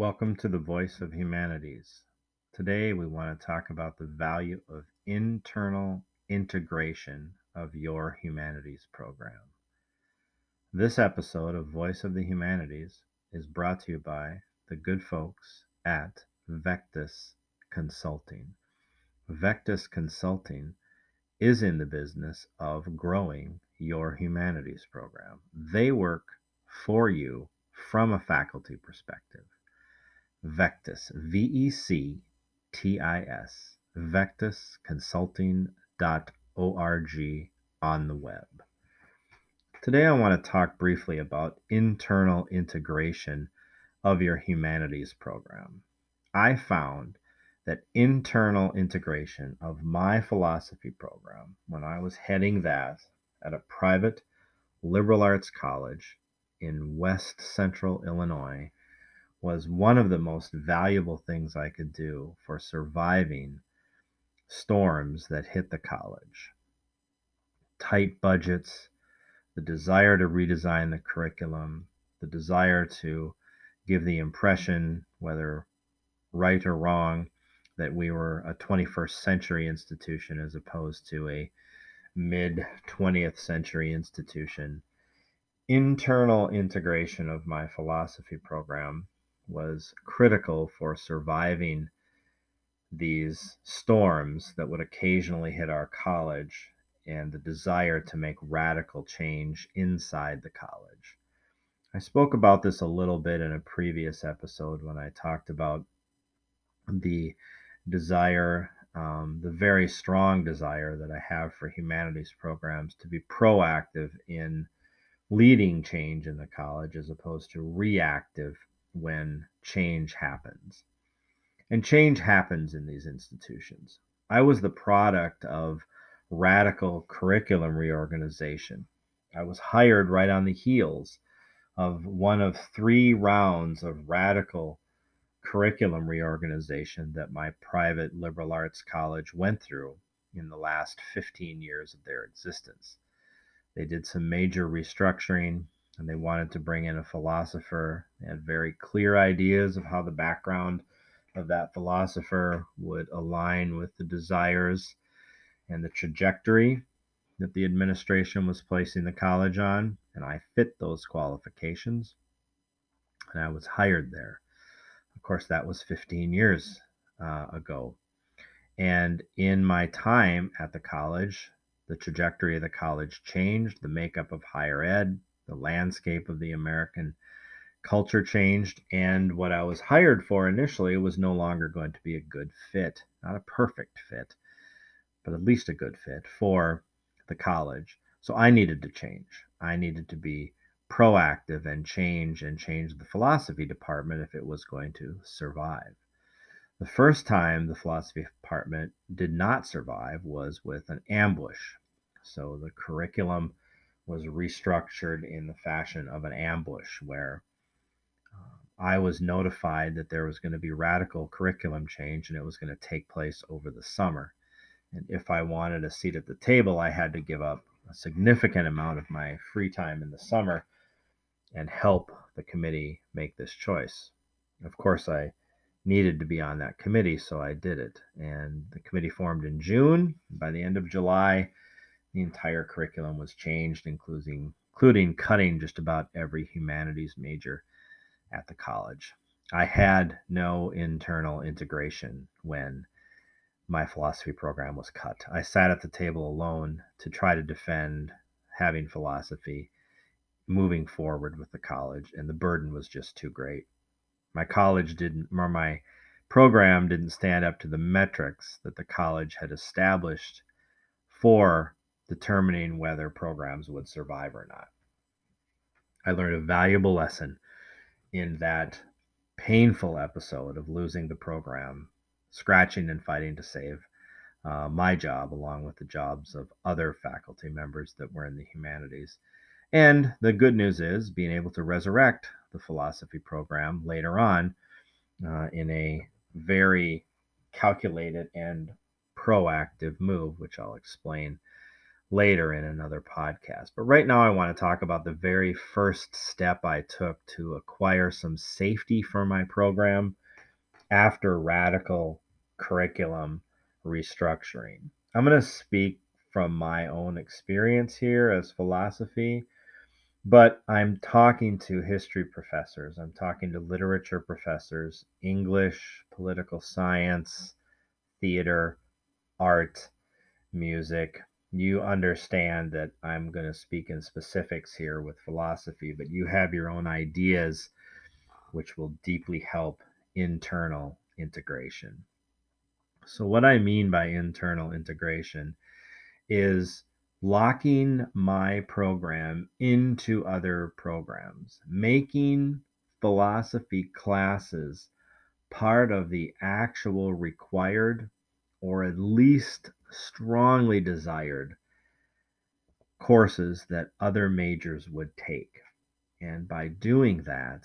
Welcome to the Voice of Humanities. Today we want to talk about the value of internal integration of your humanities program. This episode of Voice of the Humanities is brought to you by the good folks at Vectis Consulting. Vectis Consulting is in the business of growing your humanities program. They work for you from a faculty perspective. Vectis, V E C T I S, vectisconsulting.org on the web. Today, I want to talk briefly about internal integration of your humanities program. I found that internal integration of my philosophy program when I was heading that at a private liberal arts college in west central Illinois was one of the most valuable things I could do for surviving storms that hit the college. Tight budgets, the desire to redesign the curriculum, the desire to give the impression, whether right or wrong, that we were a 21st century institution as opposed to a mid 20th century institution. Internal integration of my philosophy program was critical for surviving these storms that would occasionally hit our college and the desire to make radical change inside the college. I spoke about this a little bit in a previous episode when I talked about the desire, um, the very strong desire that I have for humanities programs to be proactive in leading change in the college as opposed to reactive when change happens. And change happens in these institutions. I was the product of radical curriculum reorganization. I was hired right on the heels of one of three rounds of radical curriculum reorganization that my private liberal arts college went through in the last 15 years of their existence. They did some major restructuring and they wanted to bring in a philosopher. They had very clear ideas of how the background of that philosopher would align with the desires and the trajectory that the administration was placing the college on, and I fit those qualifications, and I was hired there. Of course, that was 15 years uh, ago. And in my time at the college, the trajectory of the college changed, the makeup of higher ed, the landscape of the American culture changed, and what I was hired for initially was no longer going to be a good fit, not a perfect fit, but at least a good fit for the college. So I needed to change. I needed to be proactive and change and change the philosophy department if it was going to survive. The first time the philosophy department did not survive was with an ambush. So the curriculum was restructured in the fashion of an ambush where uh, I was notified that there was going to be radical curriculum change and it was going to take place over the summer. And if I wanted a seat at the table, I had to give up a significant amount of my free time in the summer and help the committee make this choice. Of course, I needed to be on that committee, so I did it. And the committee formed in June. By the end of July, the entire curriculum was changed, including including cutting just about every humanities major at the college. I had no internal integration when my philosophy program was cut. I sat at the table alone to try to defend having philosophy moving forward with the college, and the burden was just too great. My college didn't, or my program didn't stand up to the metrics that the college had established for determining whether programs would survive or not. I learned a valuable lesson in that painful episode of losing the program, scratching and fighting to save uh, my job along with the jobs of other faculty members that were in the humanities. And the good news is being able to resurrect the philosophy program later on uh, in a very calculated and proactive move, which I'll explain later in another podcast. But right now, I want to talk about the very first step I took to acquire some safety for my program after radical curriculum restructuring. I'm going to speak from my own experience here as philosophy, but I'm talking to history professors, I'm talking to literature professors, English, political science, theater, art, music. You understand that I'm going to speak in specifics here with philosophy, but you have your own ideas which will deeply help internal integration. So, what I mean by internal integration is locking my program into other programs, making philosophy classes part of the actual required or at least strongly desired courses that other majors would take. And by doing that,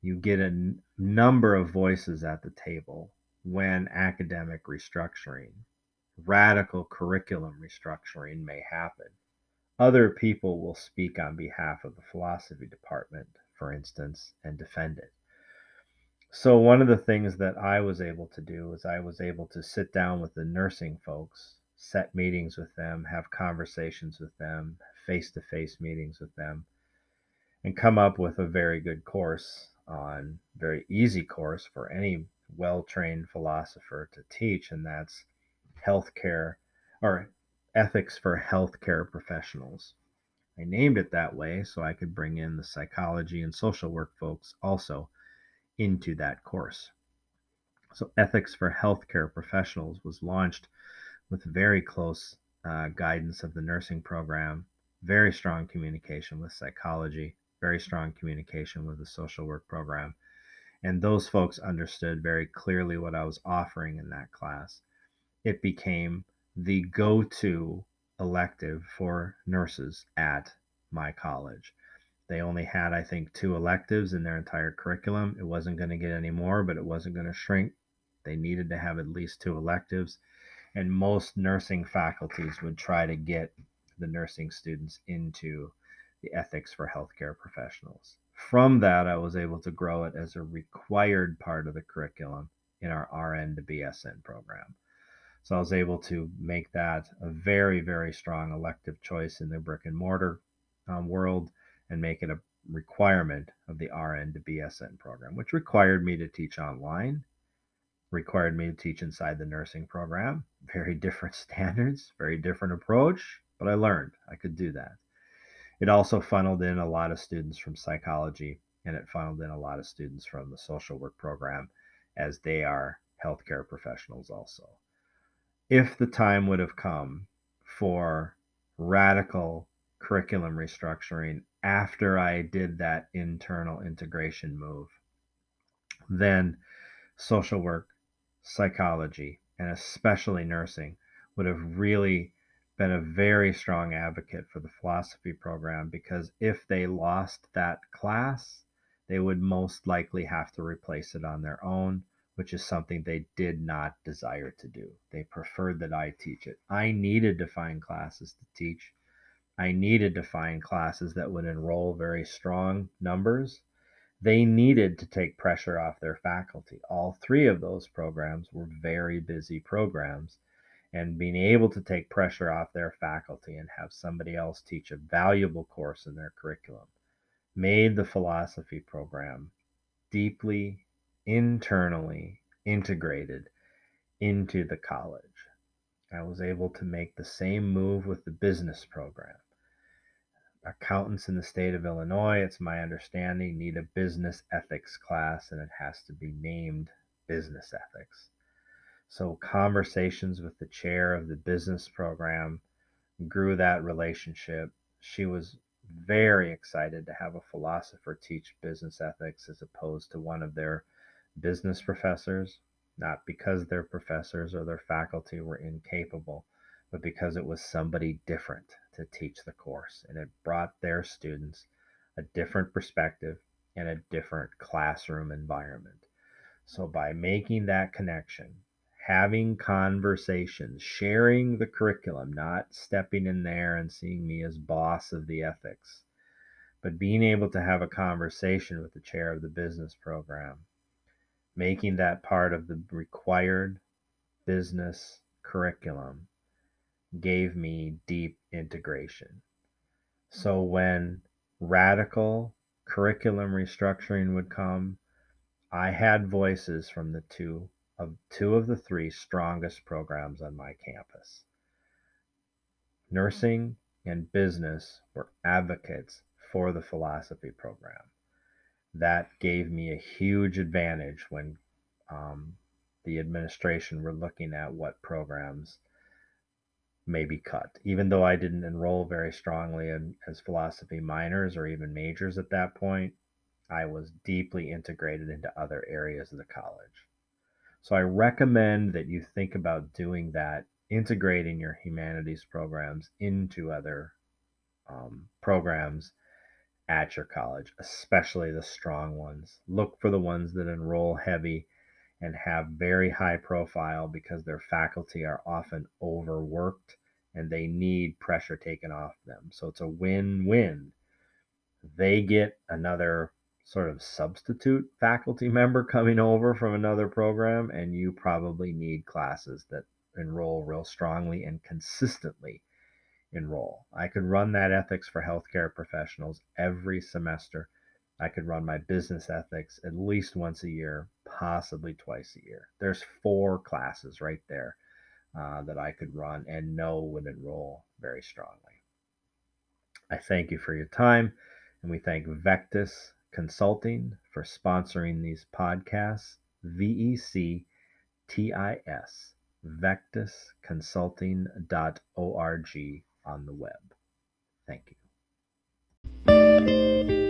you get a n- number of voices at the table when academic restructuring, radical curriculum restructuring may happen. Other people will speak on behalf of the philosophy department, for instance, and defend it. So, one of the things that I was able to do is I was able to sit down with the nursing folks, set meetings with them, have conversations with them, face to face meetings with them, and come up with a very good course on very easy course for any well-trained philosopher to teach and that's healthcare or ethics for healthcare professionals. I named it that way so I could bring in the psychology and social work folks also into that course. So, Ethics for Healthcare Professionals was launched with very close uh, guidance of the nursing program, very strong communication with psychology, very strong communication with the social work program. And those folks understood very clearly what I was offering in that class. It became the go to elective for nurses at my college. They only had, I think, two electives in their entire curriculum. It wasn't going to get any more, but it wasn't going to shrink. They needed to have at least two electives. And most nursing faculties would try to get the nursing students into the ethics for healthcare professionals. From that, I was able to grow it as a required part of the curriculum in our RN to BSN program. So I was able to make that a very, very strong elective choice in the brick and mortar um, world and make it a requirement of the RN to BSN program, which required me to teach online, required me to teach inside the nursing program. Very different standards, very different approach, but I learned I could do that. It also funneled in a lot of students from psychology and it funneled in a lot of students from the social work program as they are healthcare professionals also. If the time would have come for radical curriculum restructuring after I did that internal integration move, then social work, psychology, and especially nursing would have really been a very strong advocate for the philosophy program because if they lost that class, they would most likely have to replace it on their own, which is something they did not desire to do. They preferred that I teach it. I needed to find classes to teach. I needed to find classes that would enroll very strong numbers. They needed to take pressure off their faculty. All three of those programs were very busy programs and being able to take pressure off their faculty and have somebody else teach a valuable course in their curriculum made the philosophy program deeply internally integrated into the college. I was able to make the same move with the business program. Accountants in the state of Illinois, it's my understanding, need a business ethics class and it has to be named business ethics. So, conversations with the chair of the business program grew that relationship. She was very excited to have a philosopher teach business ethics as opposed to one of their business professors, not because their professors or their faculty were incapable, but because it was somebody different to teach the course. And it brought their students a different perspective and a different classroom environment. So, by making that connection, having conversations, sharing the curriculum, not stepping in there and seeing me as boss of the ethics, but being able to have a conversation with the chair of the business program, making that part of the required business curriculum gave me deep integration. So when radical curriculum restructuring would come, I had voices from the two of two of the three strongest programs on my campus. Nursing and business were advocates for the philosophy program. That gave me a huge advantage when um, the administration were looking at what programs may be cut. Even though I didn't enroll very strongly in, as philosophy minors or even majors at that point, I was deeply integrated into other areas of the college. So I recommend that you think about doing that, integrating your humanities programs into other um, programs at your college, especially the strong ones. Look for the ones that enroll heavy and have very high profile because their faculty are often overworked and they need pressure taken off them. So it's a win win. They get another sort of substitute faculty member coming over from another program, and you probably need classes that enroll real strongly and consistently enroll. I could run that ethics for healthcare professionals every semester. I could run my business ethics at least once a year, possibly twice a year. There's four classes right there uh, that I could run and know would enroll very strongly. I thank you for your time, and we thank Vectis Consulting for sponsoring these podcasts. V E C T I S, vectisconsulting.org on the web. Thank you.